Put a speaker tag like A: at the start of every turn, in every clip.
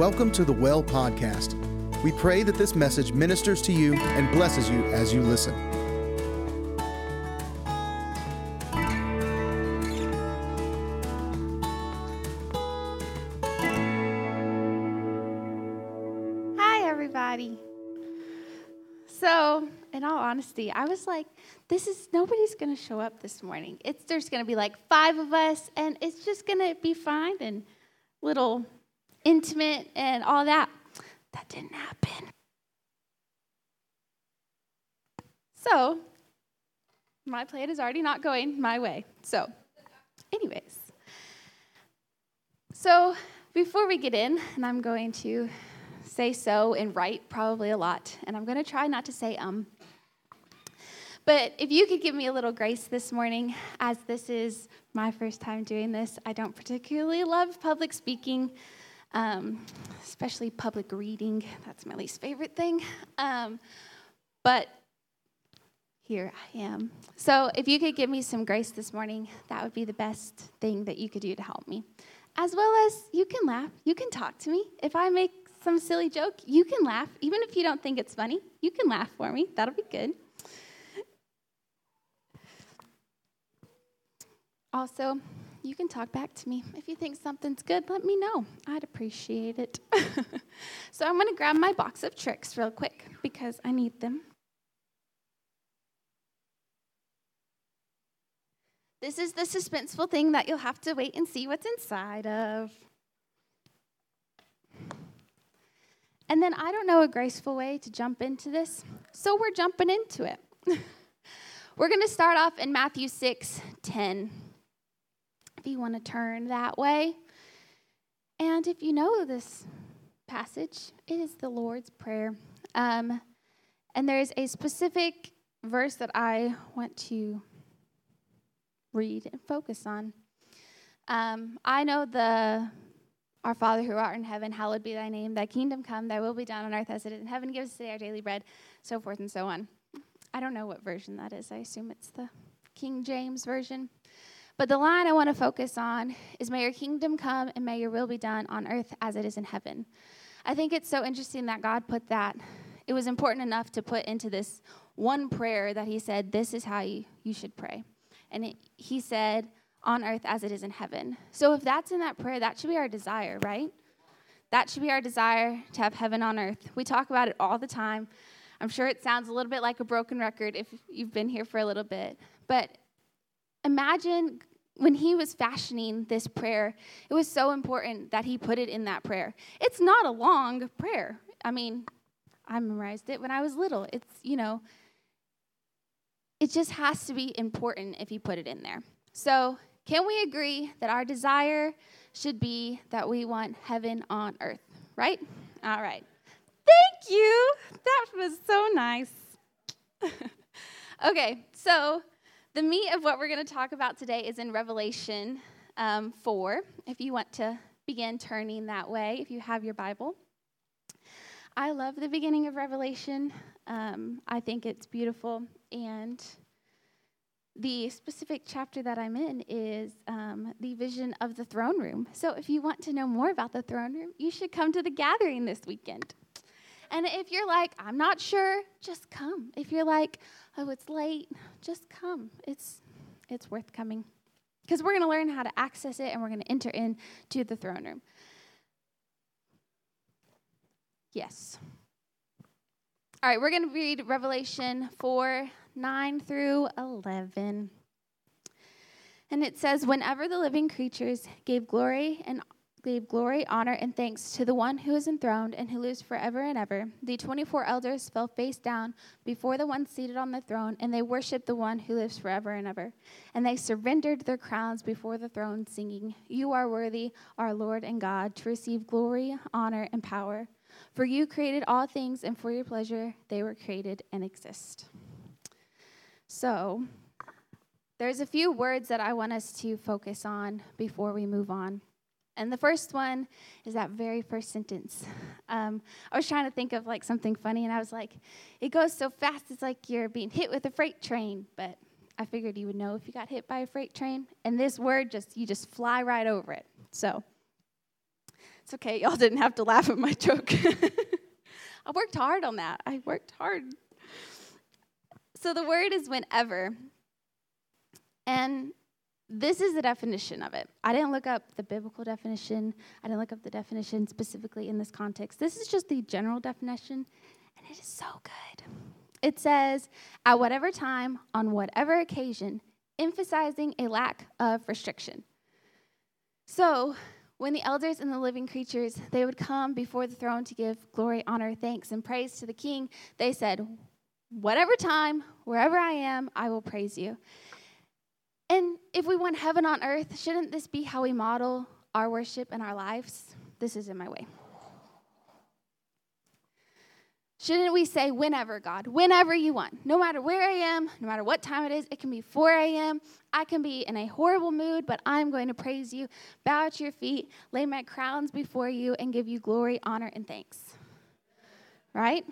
A: Welcome to the Well Podcast. We pray that this message ministers to you and blesses you as you listen.
B: Hi, everybody. So, in all honesty, I was like, this is nobody's going to show up this morning. It's there's going to be like five of us, and it's just going to be fine and little intimate and all that. That didn't happen. So, my plan is already not going my way. So, anyways. So, before we get in, and I'm going to say so and right probably a lot, and I'm going to try not to say um. But if you could give me a little grace this morning, as this is my first time doing this, I don't particularly love public speaking, um, especially public reading. That's my least favorite thing. Um, but here I am. So if you could give me some grace this morning, that would be the best thing that you could do to help me. As well as you can laugh, you can talk to me. If I make some silly joke, you can laugh. Even if you don't think it's funny, you can laugh for me. That'll be good. Also, you can talk back to me. If you think something's good, let me know. I'd appreciate it. so I'm going to grab my box of tricks real quick because I need them. This is the suspenseful thing that you'll have to wait and see what's inside of. And then I don't know a graceful way to jump into this, so we're jumping into it. we're going to start off in Matthew 6 10. If you want to turn that way. And if you know this passage, it is the Lord's Prayer. Um, and there's a specific verse that I want to read and focus on. Um, I know the Our Father who art in heaven, hallowed be thy name, thy kingdom come, thy will be done on earth as it is in heaven. Give us today our daily bread, so forth and so on. I don't know what version that is. I assume it's the King James version. But the line I want to focus on is May your kingdom come and may your will be done on earth as it is in heaven. I think it's so interesting that God put that. It was important enough to put into this one prayer that He said, This is how you, you should pray. And it, He said, On earth as it is in heaven. So if that's in that prayer, that should be our desire, right? That should be our desire to have heaven on earth. We talk about it all the time. I'm sure it sounds a little bit like a broken record if you've been here for a little bit. But imagine when he was fashioning this prayer, it was so important that he put it in that prayer. It's not a long prayer. I mean, I memorized it when I was little. It's, you know, it just has to be important if you put it in there. So, can we agree that our desire should be that we want heaven on earth, right? All right. Thank you. That was so nice. okay, so the meat of what we're going to talk about today is in Revelation um, 4, if you want to begin turning that way, if you have your Bible. I love the beginning of Revelation. Um, I think it's beautiful. And the specific chapter that I'm in is um, the vision of the throne room. So if you want to know more about the throne room, you should come to the gathering this weekend. And if you're like, I'm not sure, just come. If you're like, oh, it's late, just come. It's, it's worth coming. Because we're going to learn how to access it and we're going to enter into the throne room. Yes. All right, we're going to read Revelation 4 9 through 11. And it says, Whenever the living creatures gave glory and gave glory, honor, and thanks to the one who is enthroned and who lives forever and ever. The 24 elders fell face down before the one seated on the throne, and they worshiped the one who lives forever and ever. And they surrendered their crowns before the throne, singing, You are worthy, our Lord and God, to receive glory, honor, and power. For you created all things, and for your pleasure they were created and exist. So, there's a few words that I want us to focus on before we move on. And the first one is that very first sentence. Um, I was trying to think of like something funny, and I was like, it goes so fast, it's like you're being hit with a freight train. But I figured you would know if you got hit by a freight train. And this word just, you just fly right over it. So It's okay, y'all didn't have to laugh at my joke. I worked hard on that. I worked hard. So the word is whenever. And this is the definition of it. I didn't look up the biblical definition, I didn't look up the definition specifically in this context. This is just the general definition, and it is so good. It says, at whatever time, on whatever occasion, emphasizing a lack of restriction. So, when the elders and the living creatures they would come before the throne to give glory honor thanks and praise to the king they said whatever time wherever i am i will praise you and if we want heaven on earth, shouldn't this be how we model our worship and our lives? This is in my way. Shouldn't we say, whenever, God, whenever you want, no matter where I am, no matter what time it is, it can be 4 a.m., I can be in a horrible mood, but I'm going to praise you, bow at your feet, lay my crowns before you, and give you glory, honor, and thanks. Right?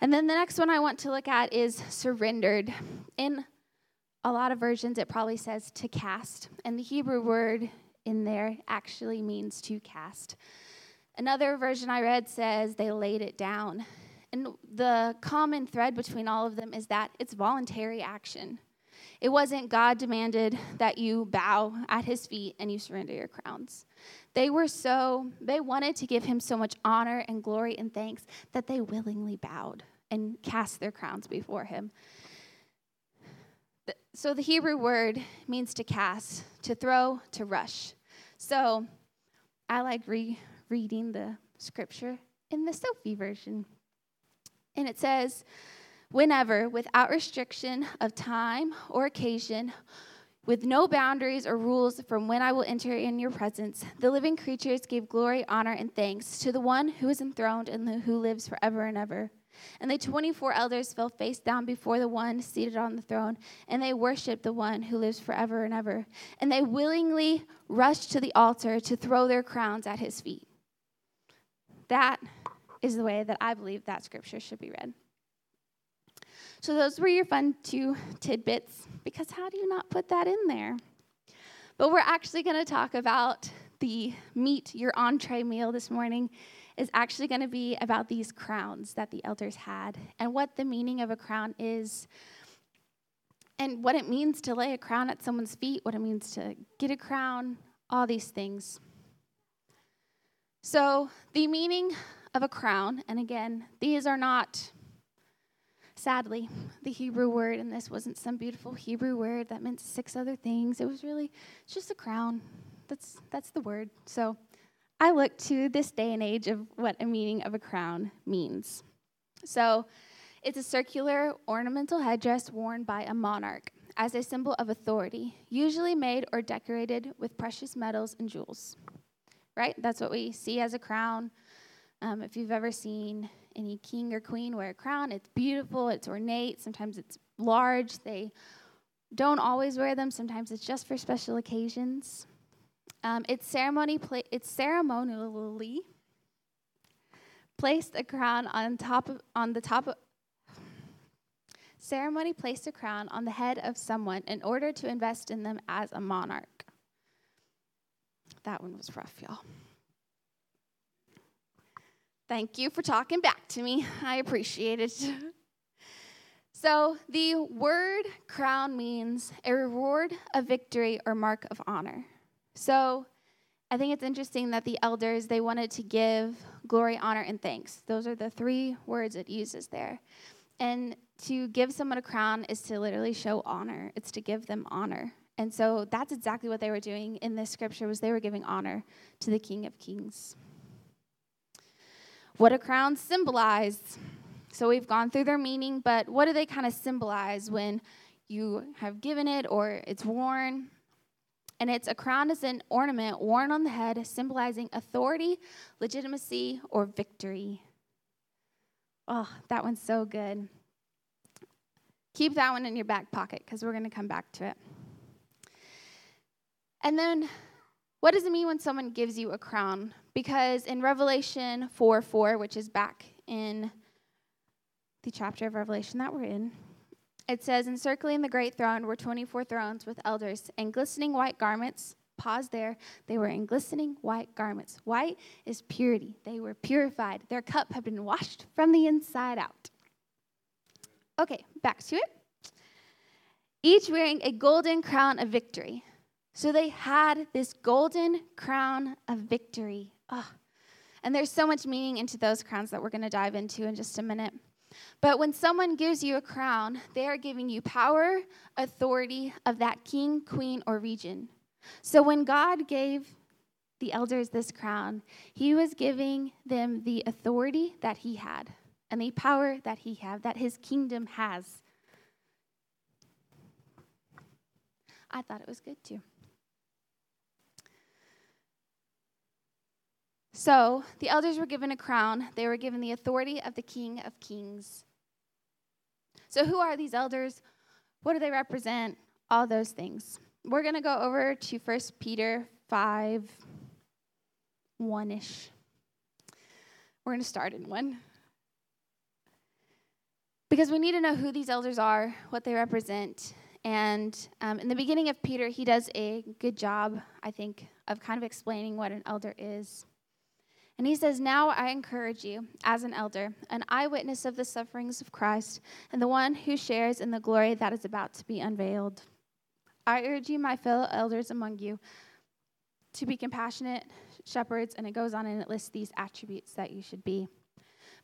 B: And then the next one I want to look at is surrendered. In a lot of versions, it probably says to cast, and the Hebrew word in there actually means to cast. Another version I read says they laid it down. And the common thread between all of them is that it's voluntary action. It wasn't God demanded that you bow at his feet and you surrender your crowns. They were so, they wanted to give him so much honor and glory and thanks that they willingly bowed and cast their crowns before him. So the Hebrew word means to cast, to throw, to rush. So I like re- reading the scripture in the Sophie version. And it says, whenever, without restriction of time or occasion, with no boundaries or rules from when I will enter in your presence, the living creatures gave glory, honor, and thanks to the one who is enthroned and who lives forever and ever. And the 24 elders fell face down before the one seated on the throne, and they worshiped the one who lives forever and ever. And they willingly rushed to the altar to throw their crowns at his feet. That is the way that I believe that scripture should be read. So, those were your fun two tidbits, because how do you not put that in there? But we're actually going to talk about the meat, your entree meal this morning, is actually going to be about these crowns that the elders had and what the meaning of a crown is and what it means to lay a crown at someone's feet, what it means to get a crown, all these things. So, the meaning of a crown, and again, these are not, sadly, the Hebrew word, and this wasn't some beautiful Hebrew word that meant six other things. It was really just a crown. That's, that's the word. So, I look to this day and age of what a meaning of a crown means. So, it's a circular ornamental headdress worn by a monarch as a symbol of authority, usually made or decorated with precious metals and jewels. Right? That's what we see as a crown. Um, if you've ever seen any king or queen wear a crown, it's beautiful, it's ornate, sometimes it's large. They don't always wear them, sometimes it's just for special occasions. Um, it's ceremony. Pla- it's ceremonially placed a crown on top of, on the top of. Ceremony placed a crown on the head of someone in order to invest in them as a monarch. That one was rough, y'all. Thank you for talking back to me. I appreciate it. so, the word crown means a reward, a victory, or mark of honor. So I think it's interesting that the elders, they wanted to give glory, honor, and thanks. Those are the three words it uses there. And to give someone a crown is to literally show honor. It's to give them honor. And so that's exactly what they were doing in this scripture was they were giving honor to the King of Kings. What do crowns symbolize? So we've gone through their meaning, but what do they kind of symbolize when you have given it or it's worn? and it's a crown is an ornament worn on the head symbolizing authority, legitimacy, or victory. Oh, that one's so good. Keep that one in your back pocket because we're going to come back to it. And then, what does it mean when someone gives you a crown? Because in Revelation 4 4, which is back in the chapter of Revelation that we're in, it says, Encircling the great throne were 24 thrones with elders, and glistening white garments pause there. They were in glistening white garments. White is purity. They were purified. Their cup had been washed from the inside out. Okay, back to it. Each wearing a golden crown of victory. So they had this golden crown of victory. Oh. And there's so much meaning into those crowns that we're going to dive into in just a minute. But when someone gives you a crown, they are giving you power, authority of that king, queen, or region. So when God gave the elders this crown, he was giving them the authority that he had and the power that he had, that his kingdom has. I thought it was good too. So the elders were given a crown, they were given the authority of the King of Kings. So, who are these elders? What do they represent? All those things. We're going to go over to 1 Peter 5 1 ish. We're going to start in 1. Because we need to know who these elders are, what they represent. And um, in the beginning of Peter, he does a good job, I think, of kind of explaining what an elder is. And he says, Now I encourage you, as an elder, an eyewitness of the sufferings of Christ, and the one who shares in the glory that is about to be unveiled. I urge you, my fellow elders among you, to be compassionate shepherds, and it goes on and it lists these attributes that you should be.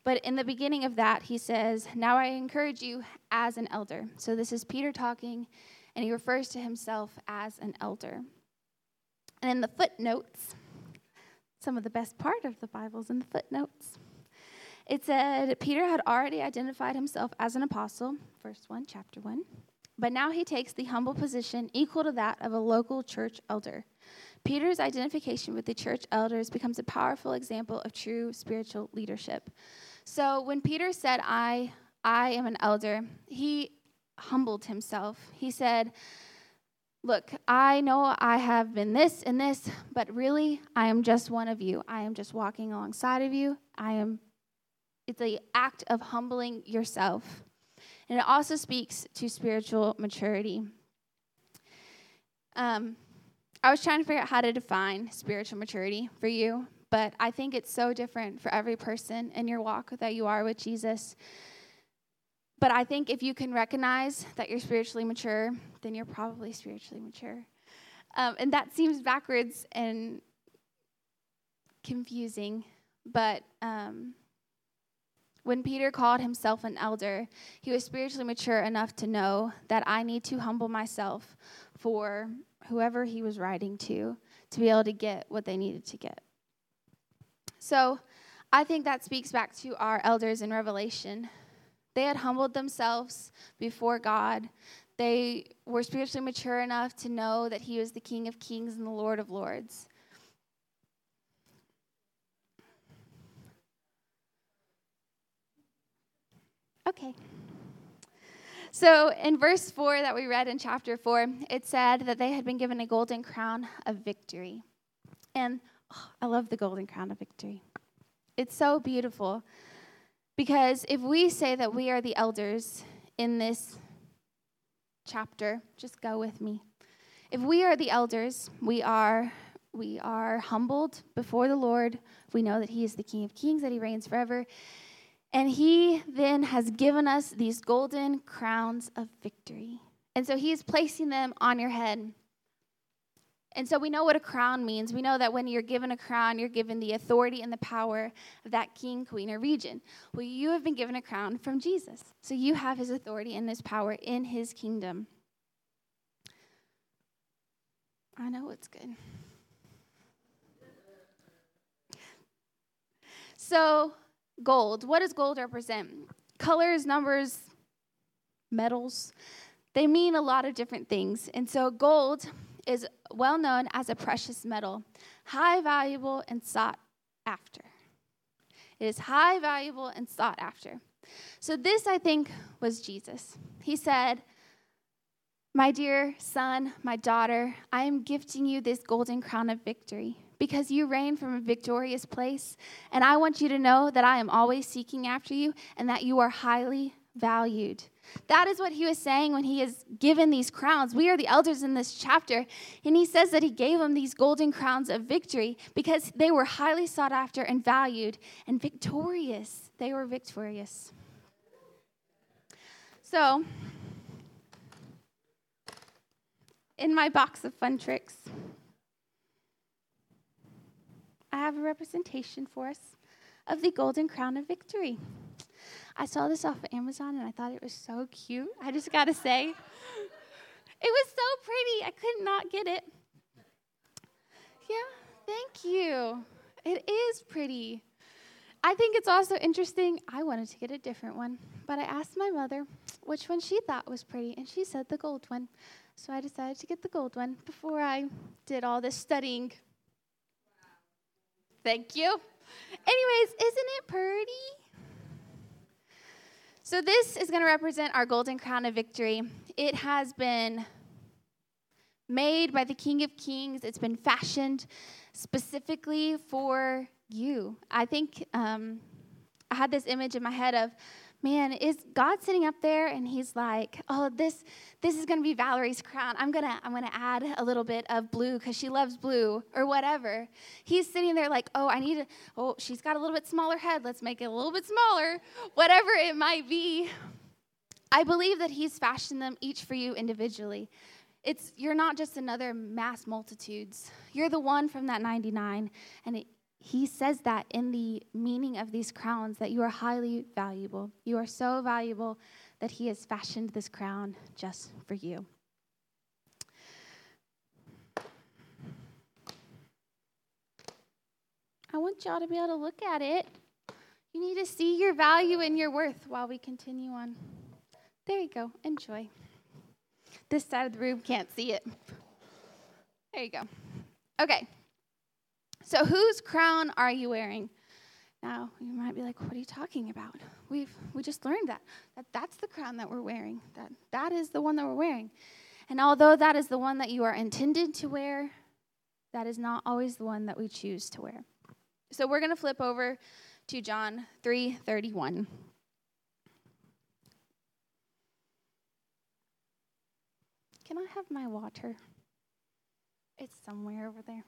B: But in the beginning of that, he says, Now I encourage you as an elder. So this is Peter talking, and he refers to himself as an elder. And in the footnotes, some of the best part of the Bible's in the footnotes. It said Peter had already identified himself as an apostle, verse 1, chapter 1, but now he takes the humble position equal to that of a local church elder. Peter's identification with the church elders becomes a powerful example of true spiritual leadership. So when Peter said, I, I am an elder, he humbled himself. He said, Look, I know I have been this and this, but really, I am just one of you. I am just walking alongside of you. I am, it's the act of humbling yourself. And it also speaks to spiritual maturity. Um, I was trying to figure out how to define spiritual maturity for you, but I think it's so different for every person in your walk that you are with Jesus. But I think if you can recognize that you're spiritually mature, then you're probably spiritually mature. Um, and that seems backwards and confusing, but um, when Peter called himself an elder, he was spiritually mature enough to know that I need to humble myself for whoever he was writing to to be able to get what they needed to get. So I think that speaks back to our elders in Revelation they had humbled themselves before God. They were spiritually mature enough to know that He was the King of Kings and the Lord of Lords. Okay. So in verse 4 that we read in chapter 4, it said that they had been given a golden crown of victory. And oh, I love the golden crown of victory. It's so beautiful. Because if we say that we are the elders in this chapter, just go with me. If we are the elders, we are we are humbled before the Lord. We know that he is the King of Kings, that he reigns forever. And he then has given us these golden crowns of victory. And so he is placing them on your head. And so we know what a crown means. We know that when you're given a crown, you're given the authority and the power of that king, queen, or region. Well, you have been given a crown from Jesus. So you have his authority and his power in his kingdom. I know it's good. So, gold. What does gold represent? Colors, numbers, metals. They mean a lot of different things. And so, gold is well known as a precious metal, high valuable and sought after. It is high valuable and sought after. So, this I think was Jesus. He said, My dear son, my daughter, I am gifting you this golden crown of victory because you reign from a victorious place. And I want you to know that I am always seeking after you and that you are highly valued. That is what he was saying when he is given these crowns. We are the elders in this chapter. And he says that he gave them these golden crowns of victory because they were highly sought after and valued and victorious. They were victorious. So, in my box of fun tricks, I have a representation for us of the golden crown of victory. I saw this off of Amazon and I thought it was so cute. I just got to say, it was so pretty. I could not get it. Yeah, thank you. It is pretty. I think it's also interesting. I wanted to get a different one, but I asked my mother which one she thought was pretty, and she said the gold one. So I decided to get the gold one before I did all this studying. Thank you. Anyways, isn't it pretty? So, this is going to represent our golden crown of victory. It has been made by the King of Kings, it's been fashioned specifically for you. I think um, I had this image in my head of man, is God sitting up there and he's like, oh, this this is gonna be Valerie's crown. I'm gonna I'm gonna add a little bit of blue because she loves blue or whatever. He's sitting there like, oh, I need a oh, she's got a little bit smaller head. Let's make it a little bit smaller, whatever it might be. I believe that he's fashioned them each for you individually. It's you're not just another mass multitudes. You're the one from that 99, and it, he says that in the meaning of these crowns that you are highly valuable. You are so valuable that he has fashioned this crown just for you. I want y'all to be able to look at it. You need to see your value and your worth while we continue on. There you go. Enjoy. This side of the room can't see it. There you go. Okay. So, whose crown are you wearing? Now, you might be like, what are you talking about? We've we just learned that. That that's the crown that we're wearing. That that is the one that we're wearing. And although that is the one that you are intended to wear, that is not always the one that we choose to wear. So we're going to flip over to John 3:31. Can I have my water? It's somewhere over there.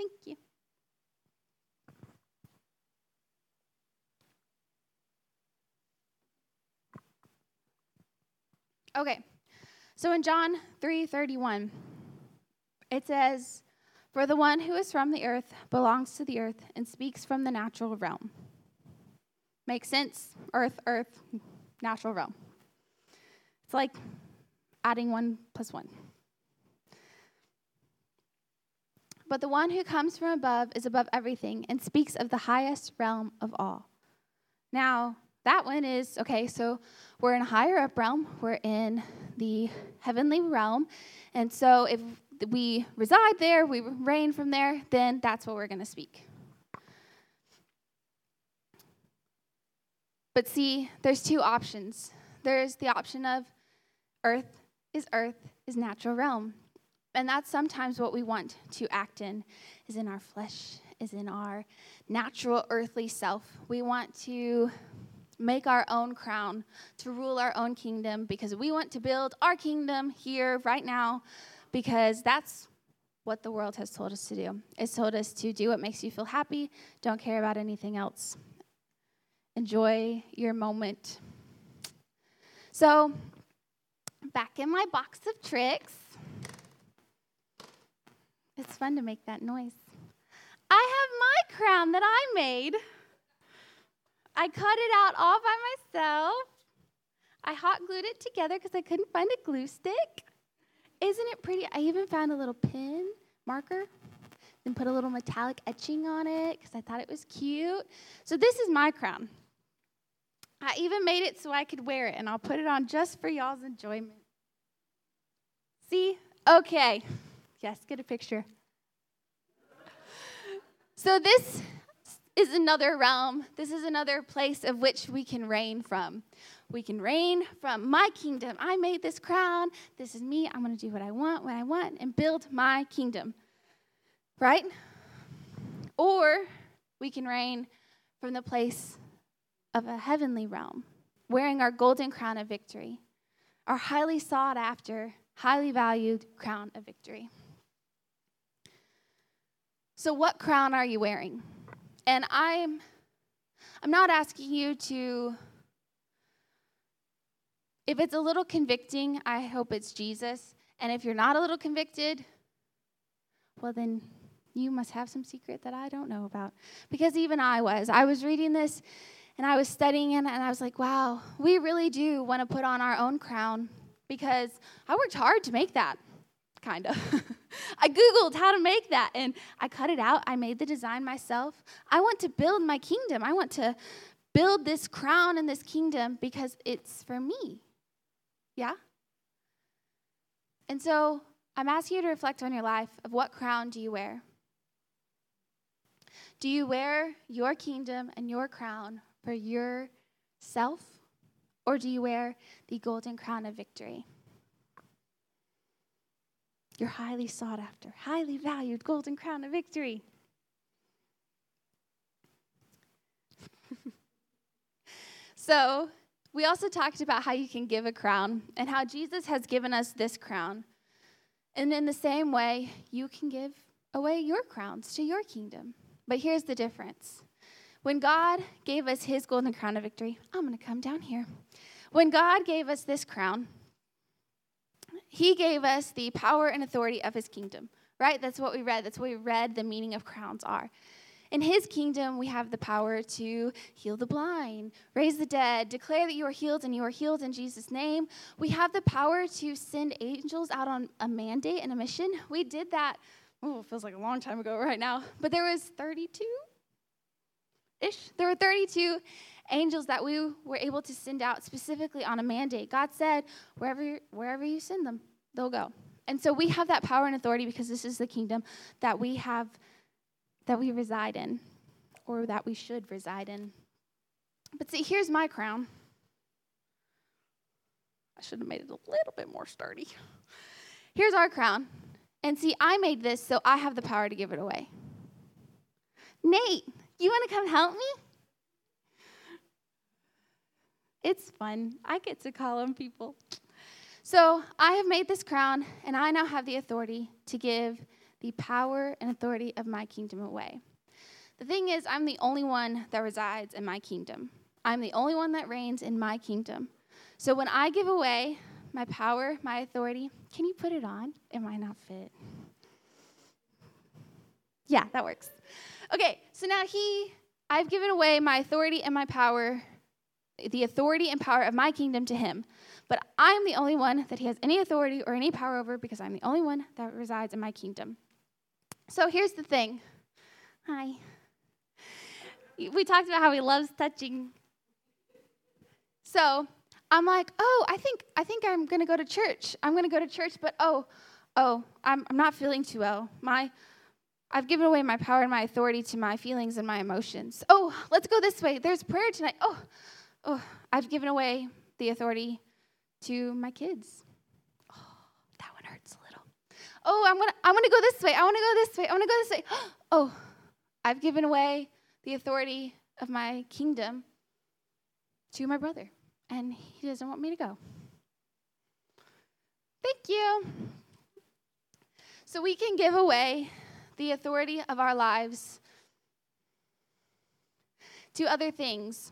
B: Thank you. Okay. So in John 3:31, it says, "For the one who is from the earth belongs to the earth and speaks from the natural realm." Makes sense? Earth, earth, natural realm. It's like adding one plus one. But the one who comes from above is above everything and speaks of the highest realm of all. Now, that one is okay, so we're in a higher up realm, we're in the heavenly realm. And so if we reside there, we reign from there, then that's what we're going to speak. But see, there's two options. There's the option of earth is earth, is natural realm. And that's sometimes what we want to act in, is in our flesh, is in our natural earthly self. We want to make our own crown, to rule our own kingdom, because we want to build our kingdom here, right now, because that's what the world has told us to do. It's told us to do what makes you feel happy, don't care about anything else. Enjoy your moment. So, back in my box of tricks, it's fun to make that noise. I have my crown that I made. I cut it out all by myself. I hot glued it together because I couldn't find a glue stick. Isn't it pretty? I even found a little pin marker and put a little metallic etching on it because I thought it was cute. So this is my crown. I even made it so I could wear it, and I'll put it on just for y'all's enjoyment. See? Okay. Yes, get a picture. So, this is another realm. This is another place of which we can reign from. We can reign from my kingdom. I made this crown. This is me. I'm going to do what I want when I want and build my kingdom. Right? Or we can reign from the place of a heavenly realm wearing our golden crown of victory, our highly sought after, highly valued crown of victory. So, what crown are you wearing? And I'm, I'm not asking you to, if it's a little convicting, I hope it's Jesus. And if you're not a little convicted, well, then you must have some secret that I don't know about. Because even I was. I was reading this and I was studying it, and I was like, wow, we really do want to put on our own crown because I worked hard to make that, kind of. I Googled how to make that and I cut it out. I made the design myself. I want to build my kingdom. I want to build this crown and this kingdom because it's for me. Yeah? And so I'm asking you to reflect on your life of what crown do you wear? Do you wear your kingdom and your crown for yourself? Or do you wear the golden crown of victory? Your highly sought after, highly valued golden crown of victory. so, we also talked about how you can give a crown and how Jesus has given us this crown. And in the same way, you can give away your crowns to your kingdom. But here's the difference when God gave us his golden crown of victory, I'm going to come down here. When God gave us this crown, he gave us the power and authority of his kingdom, right? That's what we read. That's what we read the meaning of crowns are. In his kingdom, we have the power to heal the blind, raise the dead, declare that you are healed and you are healed in Jesus' name. We have the power to send angels out on a mandate and a mission. We did that, oh, it feels like a long time ago right now, but there was 32 ish. There were 32 angels that we were able to send out specifically on a mandate. God said, wherever, wherever you send them, they'll go. And so we have that power and authority because this is the kingdom that we have, that we reside in, or that we should reside in. But see, here's my crown. I should have made it a little bit more sturdy. Here's our crown. And see, I made this so I have the power to give it away. Nate, you want to come help me? It's fun. I get to call on people. So I have made this crown, and I now have the authority to give the power and authority of my kingdom away. The thing is, I'm the only one that resides in my kingdom. I'm the only one that reigns in my kingdom. So when I give away my power, my authority, can you put it on? It might not fit. Yeah, that works. Okay, so now he, I've given away my authority and my power, the authority and power of my kingdom to him. But I'm the only one that he has any authority or any power over because I'm the only one that resides in my kingdom. So here's the thing. Hi. We talked about how he loves touching. So I'm like, oh, I think I think I'm gonna go to church. I'm gonna go to church, but oh, oh, I'm I'm not feeling too well. My I've given away my power and my authority to my feelings and my emotions. Oh, let's go this way. There's prayer tonight. Oh, oh, I've given away the authority to my kids. Oh, that one hurts a little. Oh, I'm gonna I'm gonna go this way. I wanna go this way. I wanna go this way. Oh, I've given away the authority of my kingdom to my brother, and he doesn't want me to go. Thank you. So we can give away the authority of our lives to other things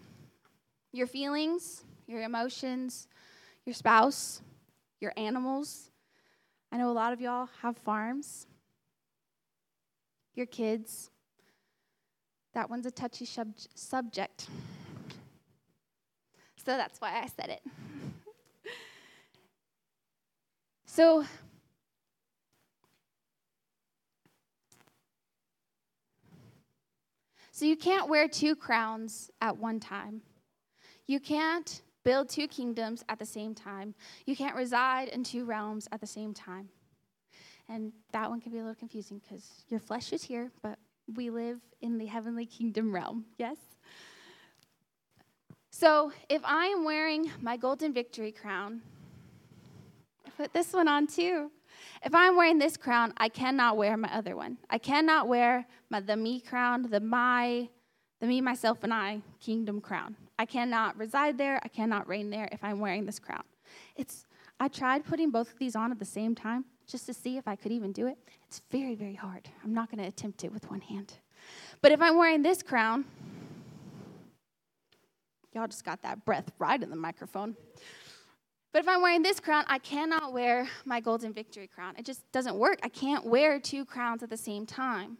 B: your feelings, your emotions, your spouse, your animals. I know a lot of y'all have farms, your kids. That one's a touchy sub- subject. So that's why I said it. so, So you can't wear two crowns at one time. You can't build two kingdoms at the same time. You can't reside in two realms at the same time. And that one can be a little confusing because your flesh is here, but we live in the heavenly kingdom realm. Yes? So if I am wearing my golden victory crown, I put this one on too. If I'm wearing this crown, I cannot wear my other one. I cannot wear my, the me crown, the my, the me, myself, and I kingdom crown. I cannot reside there. I cannot reign there if I'm wearing this crown. It's I tried putting both of these on at the same time just to see if I could even do it. It's very, very hard. I'm not going to attempt it with one hand. But if I'm wearing this crown, y'all just got that breath right in the microphone. But if I'm wearing this crown, I cannot wear my golden victory crown. It just doesn't work. I can't wear two crowns at the same time.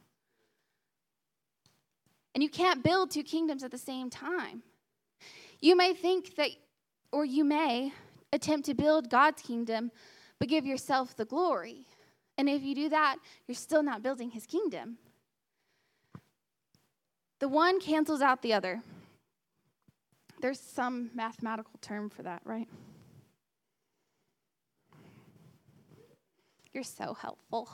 B: And you can't build two kingdoms at the same time. You may think that, or you may attempt to build God's kingdom, but give yourself the glory. And if you do that, you're still not building his kingdom. The one cancels out the other. There's some mathematical term for that, right? You're so helpful.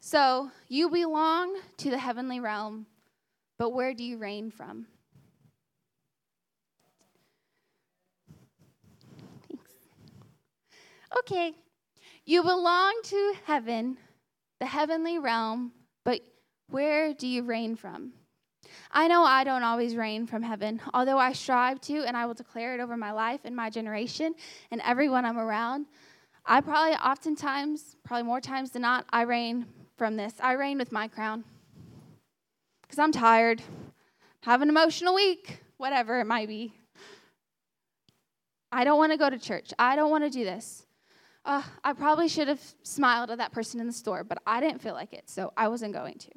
B: So, you belong to the heavenly realm, but where do you reign from? Thanks. Okay, you belong to heaven, the heavenly realm, but where do you reign from? I know I don't always reign from heaven, although I strive to, and I will declare it over my life and my generation and everyone I'm around. I probably oftentimes, probably more times than not, I reign from this. I reign with my crown because I'm tired, have an emotional week, whatever it might be. I don't want to go to church. I don't want to do this. Uh, I probably should have smiled at that person in the store, but I didn't feel like it, so I wasn't going to.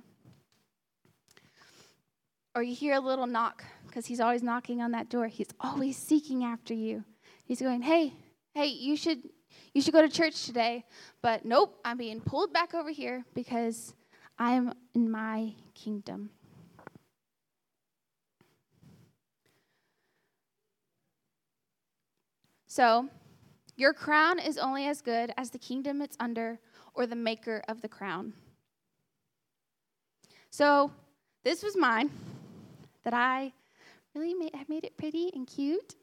B: Or you hear a little knock because he's always knocking on that door. He's always seeking after you. He's going, "Hey, hey, you should you should go to church today." But nope, I'm being pulled back over here because I am in my kingdom. So, your crown is only as good as the kingdom it's under or the maker of the crown. So, this was mine that I really made, I made it pretty and cute.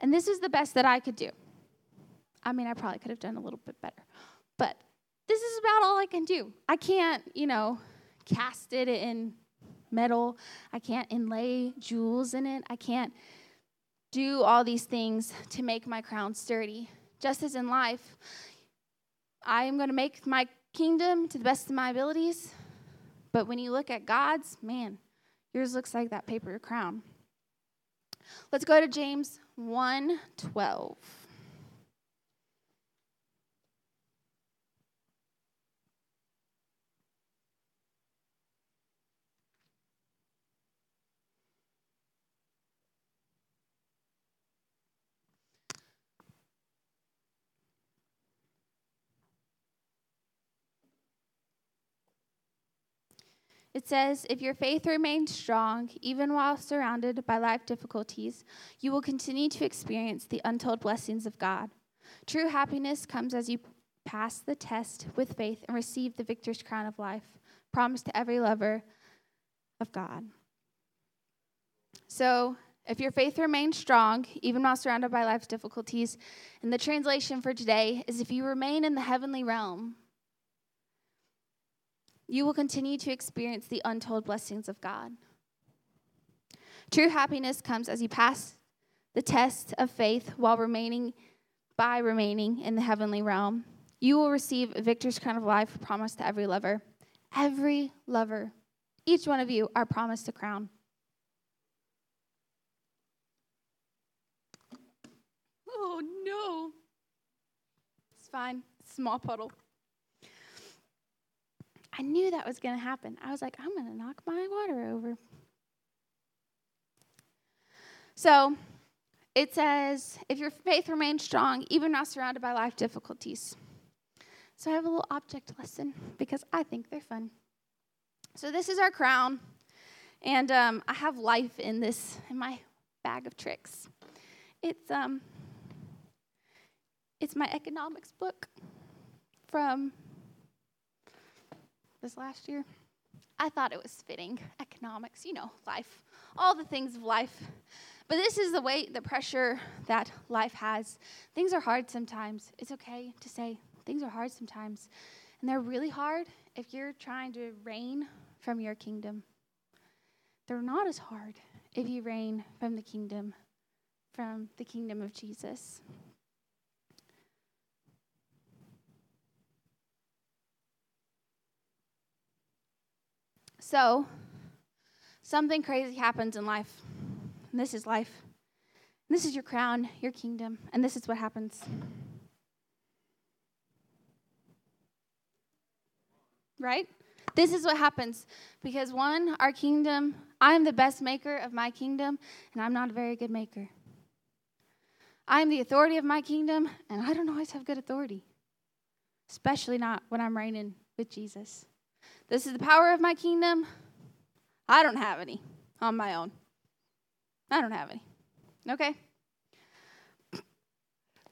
B: And this is the best that I could do. I mean, I probably could have done a little bit better. But this is about all I can do. I can't, you know, cast it in metal. I can't inlay jewels in it. I can't do all these things to make my crown sturdy. Just as in life, I am going to make my kingdom to the best of my abilities. But when you look at God's, man, Yours looks like that paper crown. Let's go to James 1 12. It says, If your faith remains strong, even while surrounded by life difficulties, you will continue to experience the untold blessings of God. True happiness comes as you pass the test with faith and receive the victor's crown of life, promised to every lover of God. So, if your faith remains strong, even while surrounded by life's difficulties, and the translation for today is if you remain in the heavenly realm, you will continue to experience the untold blessings of God. True happiness comes as you pass the test of faith while remaining by remaining in the heavenly realm. You will receive a victor's crown of life promised to every lover. Every lover. Each one of you are promised a crown. Oh no. It's fine. Small puddle. I knew that was going to happen. I was like, I'm going to knock my water over. So it says, if your faith remains strong, even while surrounded by life difficulties. So I have a little object lesson because I think they're fun. So this is our crown, and um, I have life in this in my bag of tricks. It's um, it's my economics book from this last year. I thought it was fitting. Economics, you know, life, all the things of life. But this is the weight, the pressure that life has. Things are hard sometimes. It's okay to say things are hard sometimes. And they're really hard if you're trying to reign from your kingdom. They're not as hard if you reign from the kingdom, from the kingdom of Jesus. So, something crazy happens in life. And this is life. And this is your crown, your kingdom. And this is what happens. Right? This is what happens because one, our kingdom, I'm the best maker of my kingdom, and I'm not a very good maker. I'm the authority of my kingdom, and I don't always have good authority, especially not when I'm reigning with Jesus. This is the power of my kingdom. I don't have any on my own. I don't have any. Okay?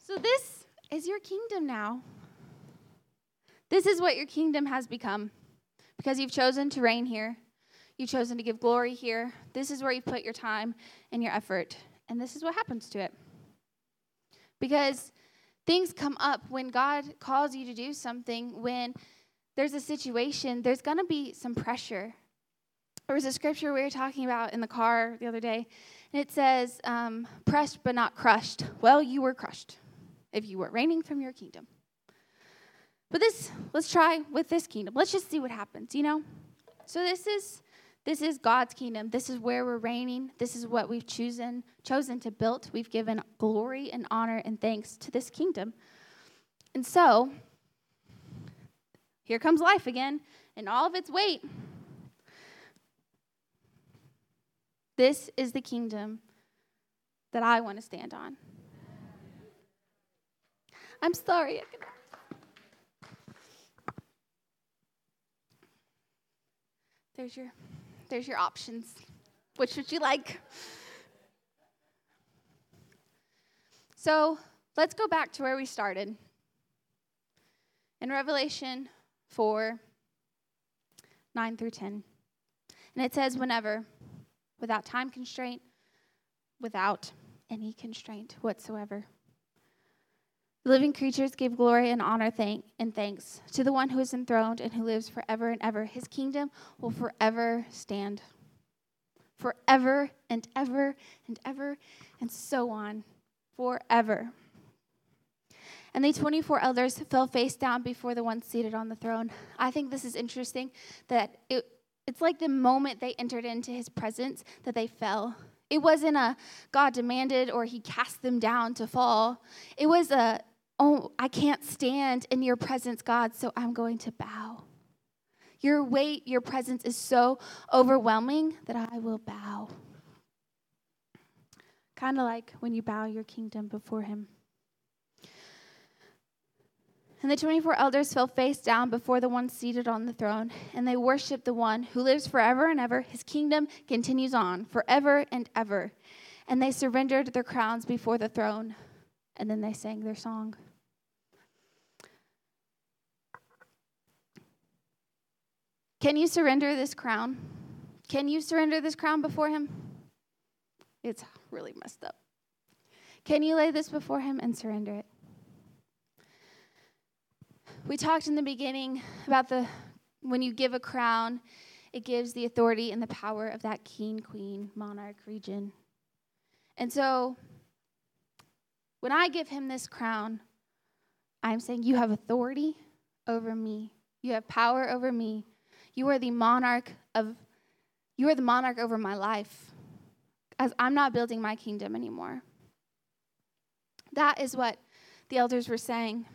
B: So, this is your kingdom now. This is what your kingdom has become because you've chosen to reign here. You've chosen to give glory here. This is where you put your time and your effort. And this is what happens to it. Because things come up when God calls you to do something, when there's a situation, there's going to be some pressure. There was a scripture we were talking about in the car the other day, and it says, um, pressed but not crushed. Well, you were crushed if you were reigning from your kingdom. But this, let's try with this kingdom. Let's just see what happens, you know? So this is this is God's kingdom. This is where we're reigning. This is what we've chosen chosen to build. We've given glory and honor and thanks to this kingdom. And so here comes life again in all of its weight. This is the kingdom that I want to stand on. I'm sorry. There's your there's your options. Which would you like? So, let's go back to where we started. In Revelation 4 9 through 10. And it says, whenever, without time constraint, without any constraint whatsoever. The living creatures give glory and honor thank, and thanks to the one who is enthroned and who lives forever and ever. His kingdom will forever stand. Forever and ever and ever and so on. Forever. And the 24 elders fell face down before the one seated on the throne. I think this is interesting that it, it's like the moment they entered into his presence that they fell. It wasn't a God demanded or he cast them down to fall. It was a oh, I can't stand in your presence, God, so I'm going to bow. Your weight, your presence is so overwhelming that I will bow. Kind of like when you bow your kingdom before Him. And the 24 elders fell face down before the one seated on the throne, and they worshiped the one who lives forever and ever. His kingdom continues on forever and ever. And they surrendered their crowns before the throne, and then they sang their song. Can you surrender this crown? Can you surrender this crown before him? It's really messed up. Can you lay this before him and surrender it? We talked in the beginning about the when you give a crown, it gives the authority and the power of that king, queen, monarch, region. And so when I give him this crown, I'm saying, You have authority over me. You have power over me. You are the monarch of you are the monarch over my life. As I'm not building my kingdom anymore. That is what the elders were saying.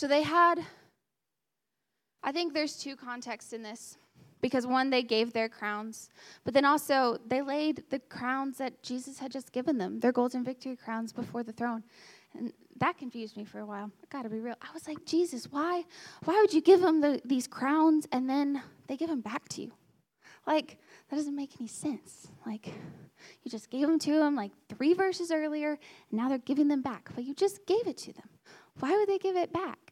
B: So they had I think there's two contexts in this because one they gave their crowns but then also they laid the crowns that jesus had just given them their golden victory crowns before the throne and that confused me for a while. I gotta be real. I was like, Jesus, why, why would you give them the, these crowns and then they give them back to you? Like, that doesn't make any sense. Like, you just gave them to them like three verses earlier, and now they're giving them back. But you just gave it to them. Why would they give it back?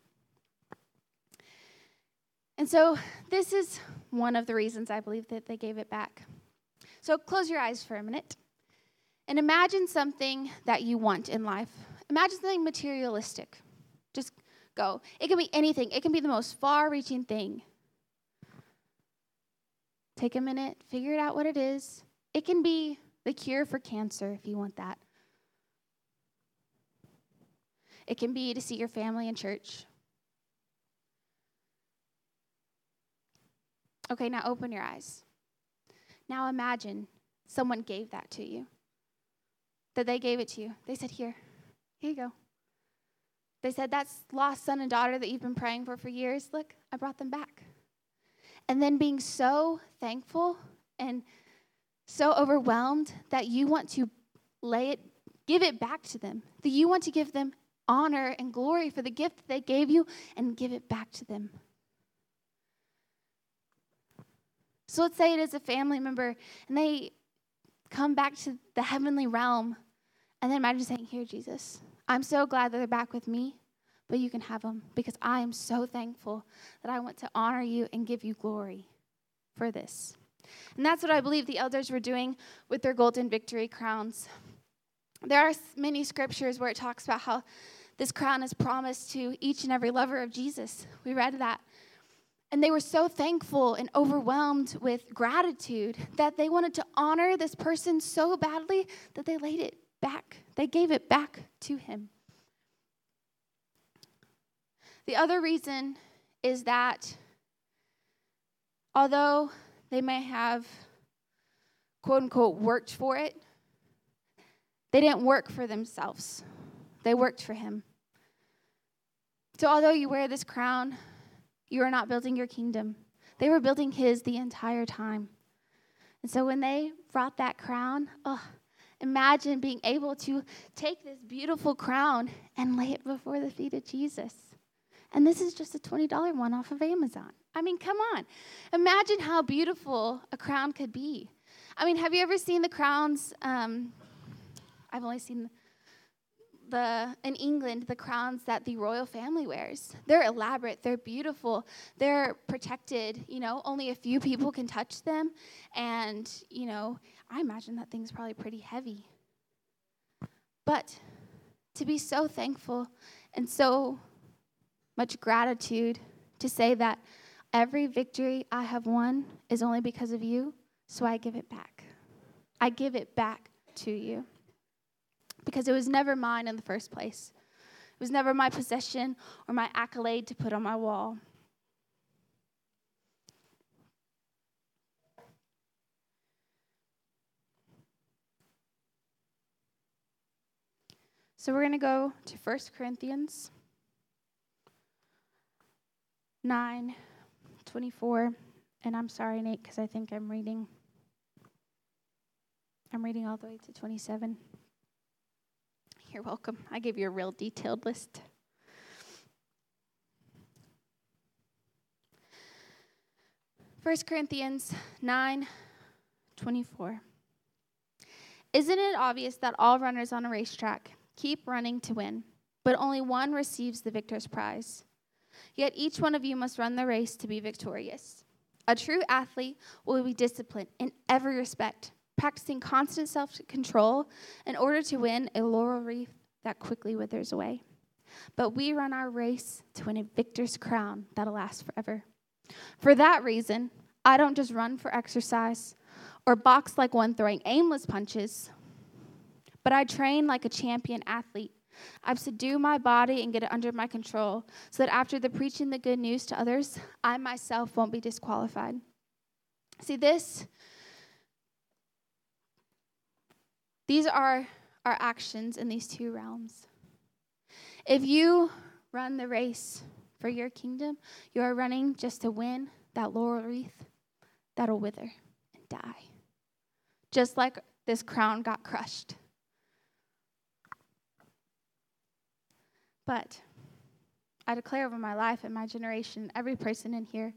B: And so, this is one of the reasons I believe that they gave it back. So, close your eyes for a minute and imagine something that you want in life Imagine something materialistic. Just go. It can be anything, it can be the most far reaching thing. Take a minute, figure it out what it is. It can be the cure for cancer if you want that. It can be to see your family in church. Okay, now open your eyes. Now imagine someone gave that to you. That they gave it to you. They said, Here, here you go. They said, That's lost son and daughter that you've been praying for for years. Look, I brought them back. And then being so thankful and so overwhelmed that you want to lay it, give it back to them, that you want to give them honor and glory for the gift that they gave you and give it back to them. So let's say it is a family member and they come back to the heavenly realm. And then imagine saying, Here, Jesus, I'm so glad that they're back with me, but you can have them because I am so thankful that I want to honor you and give you glory for this. And that's what I believe the elders were doing with their golden victory crowns. There are many scriptures where it talks about how this crown is promised to each and every lover of Jesus. We read that. And they were so thankful and overwhelmed with gratitude that they wanted to honor this person so badly that they laid it back. They gave it back to him. The other reason is that although they may have, quote unquote, worked for it, they didn't work for themselves, they worked for him. So, although you wear this crown, you are not building your kingdom. They were building his the entire time. And so, when they brought that crown, oh, imagine being able to take this beautiful crown and lay it before the feet of Jesus. And this is just a $20 one off of Amazon. I mean, come on. Imagine how beautiful a crown could be. I mean, have you ever seen the crowns? Um, I've only seen the in England the crowns that the royal family wears. They're elaborate, they're beautiful, they're protected, you know, only a few people can touch them and, you know, I imagine that thing's probably pretty heavy. But to be so thankful and so much gratitude to say that every victory I have won is only because of you, so I give it back. I give it back to you because it was never mine in the first place. It was never my possession or my accolade to put on my wall. So we're going to go to 1 Corinthians 9 24. And I'm sorry, Nate, because I think I'm reading. I'm reading all the way to 27. You're welcome. I gave you a real detailed list. First Corinthians 9 24. Isn't it obvious that all runners on a racetrack keep running to win, but only one receives the victor's prize? Yet each one of you must run the race to be victorious. A true athlete will be disciplined in every respect practicing constant self control in order to win a laurel wreath that quickly withers away. But we run our race to win a victor's crown that'll last forever. For that reason, I don't just run for exercise or box like one throwing aimless punches, but I train like a champion athlete. I subdue my body and get it under my control so that after the preaching the good news to others, I myself won't be disqualified. See, this These are our actions in these two realms. If you run the race for your kingdom, you are running just to win that laurel wreath that'll wither and die. Just like this crown got crushed. But I declare over my life and my generation, every person in here,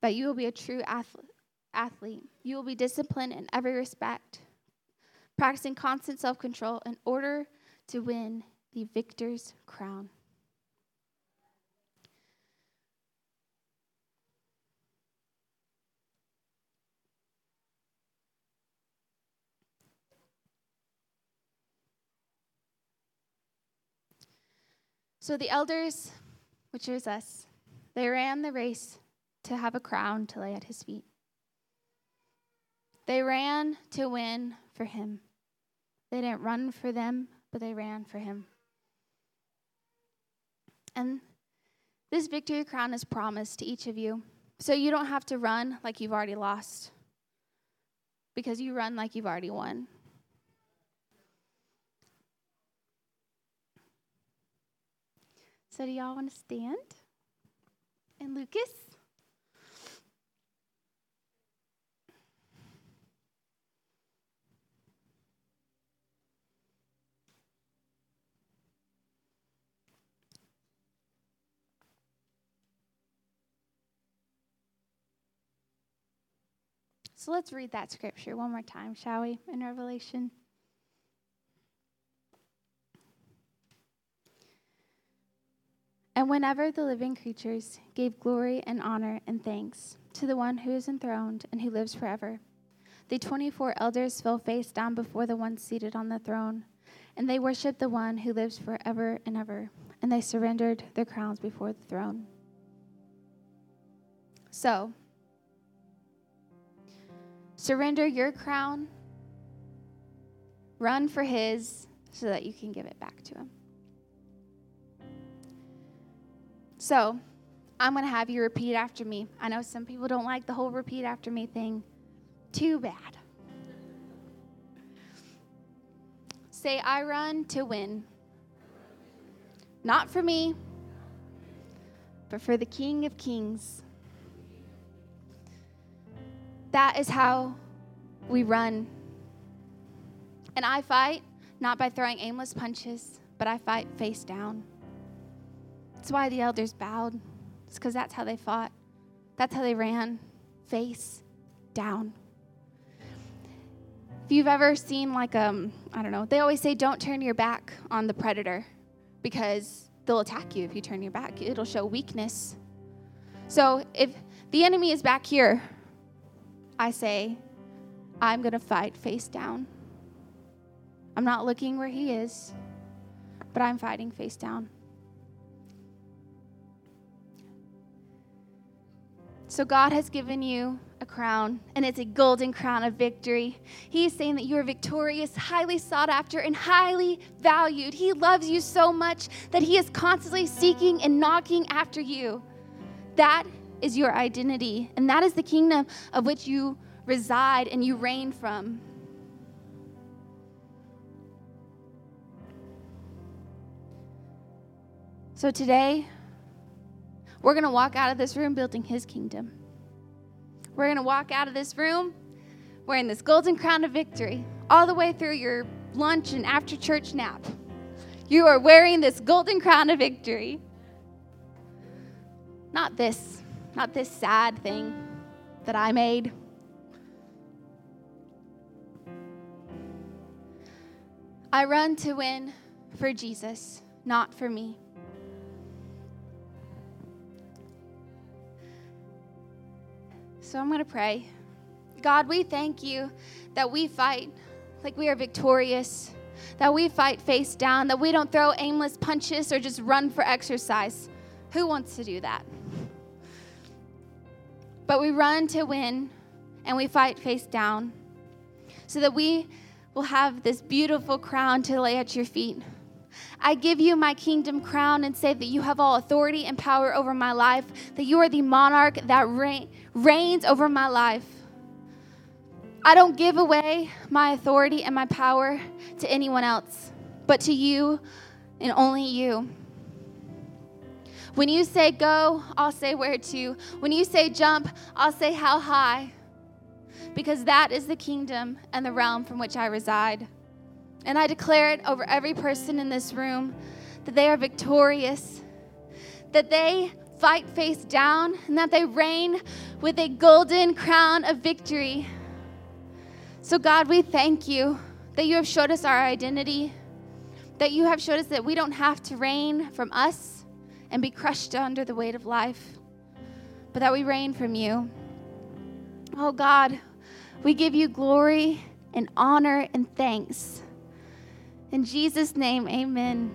B: that you will be a true athlete. You will be disciplined in every respect practicing constant self control in order to win the victor's crown. So the elders, which is us, they ran the race to have a crown to lay at his feet. They ran to win for him. They didn't run for them, but they ran for him. And this victory crown is promised to each of you. So you don't have to run like you've already lost, because you run like you've already won. So, do y'all want to stand? And Lucas? So let's read that scripture one more time, shall we, in Revelation? And whenever the living creatures gave glory and honor and thanks to the one who is enthroned and who lives forever, the 24 elders fell face down before the one seated on the throne, and they worshiped the one who lives forever and ever, and they surrendered their crowns before the throne. So, surrender your crown, run for his so that you can give it back to him. So, I'm going to have you repeat after me. I know some people don't like the whole repeat after me thing. Too bad. Say, I run to win. Not for me, but for the King of Kings. That is how we run. And I fight not by throwing aimless punches, but I fight face down. That's why the elders bowed. It's because that's how they fought. That's how they ran, face down. If you've ever seen, like, um, I don't know, they always say don't turn your back on the predator because they'll attack you if you turn your back. It'll show weakness. So if the enemy is back here, I say, I'm going to fight face down. I'm not looking where he is, but I'm fighting face down. So, God has given you a crown, and it's a golden crown of victory. He is saying that you are victorious, highly sought after, and highly valued. He loves you so much that He is constantly seeking and knocking after you. That is your identity, and that is the kingdom of which you reside and you reign from. So, today, we're going to walk out of this room building his kingdom. We're going to walk out of this room wearing this golden crown of victory all the way through your lunch and after church nap. You are wearing this golden crown of victory. Not this, not this sad thing that I made. I run to win for Jesus, not for me. So I'm going to pray. God, we thank you that we fight like we are victorious, that we fight face down, that we don't throw aimless punches or just run for exercise. Who wants to do that? But we run to win and we fight face down so that we will have this beautiful crown to lay at your feet. I give you my kingdom crown and say that you have all authority and power over my life, that you are the monarch that reign, reigns over my life. I don't give away my authority and my power to anyone else, but to you and only you. When you say go, I'll say where to. When you say jump, I'll say how high. Because that is the kingdom and the realm from which I reside. And I declare it over every person in this room that they are victorious, that they fight face down, and that they reign with a golden crown of victory. So, God, we thank you that you have showed us our identity, that you have showed us that we don't have to reign from us and be crushed under the weight of life, but that we reign from you. Oh God, we give you glory and honor and thanks. In Jesus' name, amen.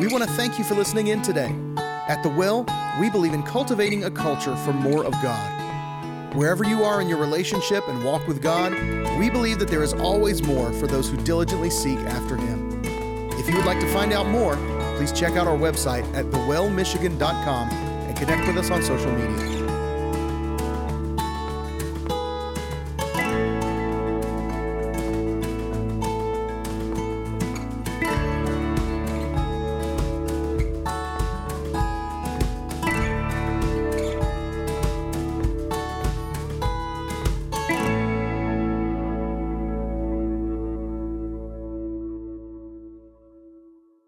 A: We want to thank you for listening in today. At The Well we believe in cultivating a culture for more of God. Wherever you are in your relationship and walk with God, we believe that there is always more for those who diligently seek after Him. If you would like to find out more, please check out our website at thewellmichigan.com and connect with us on social media.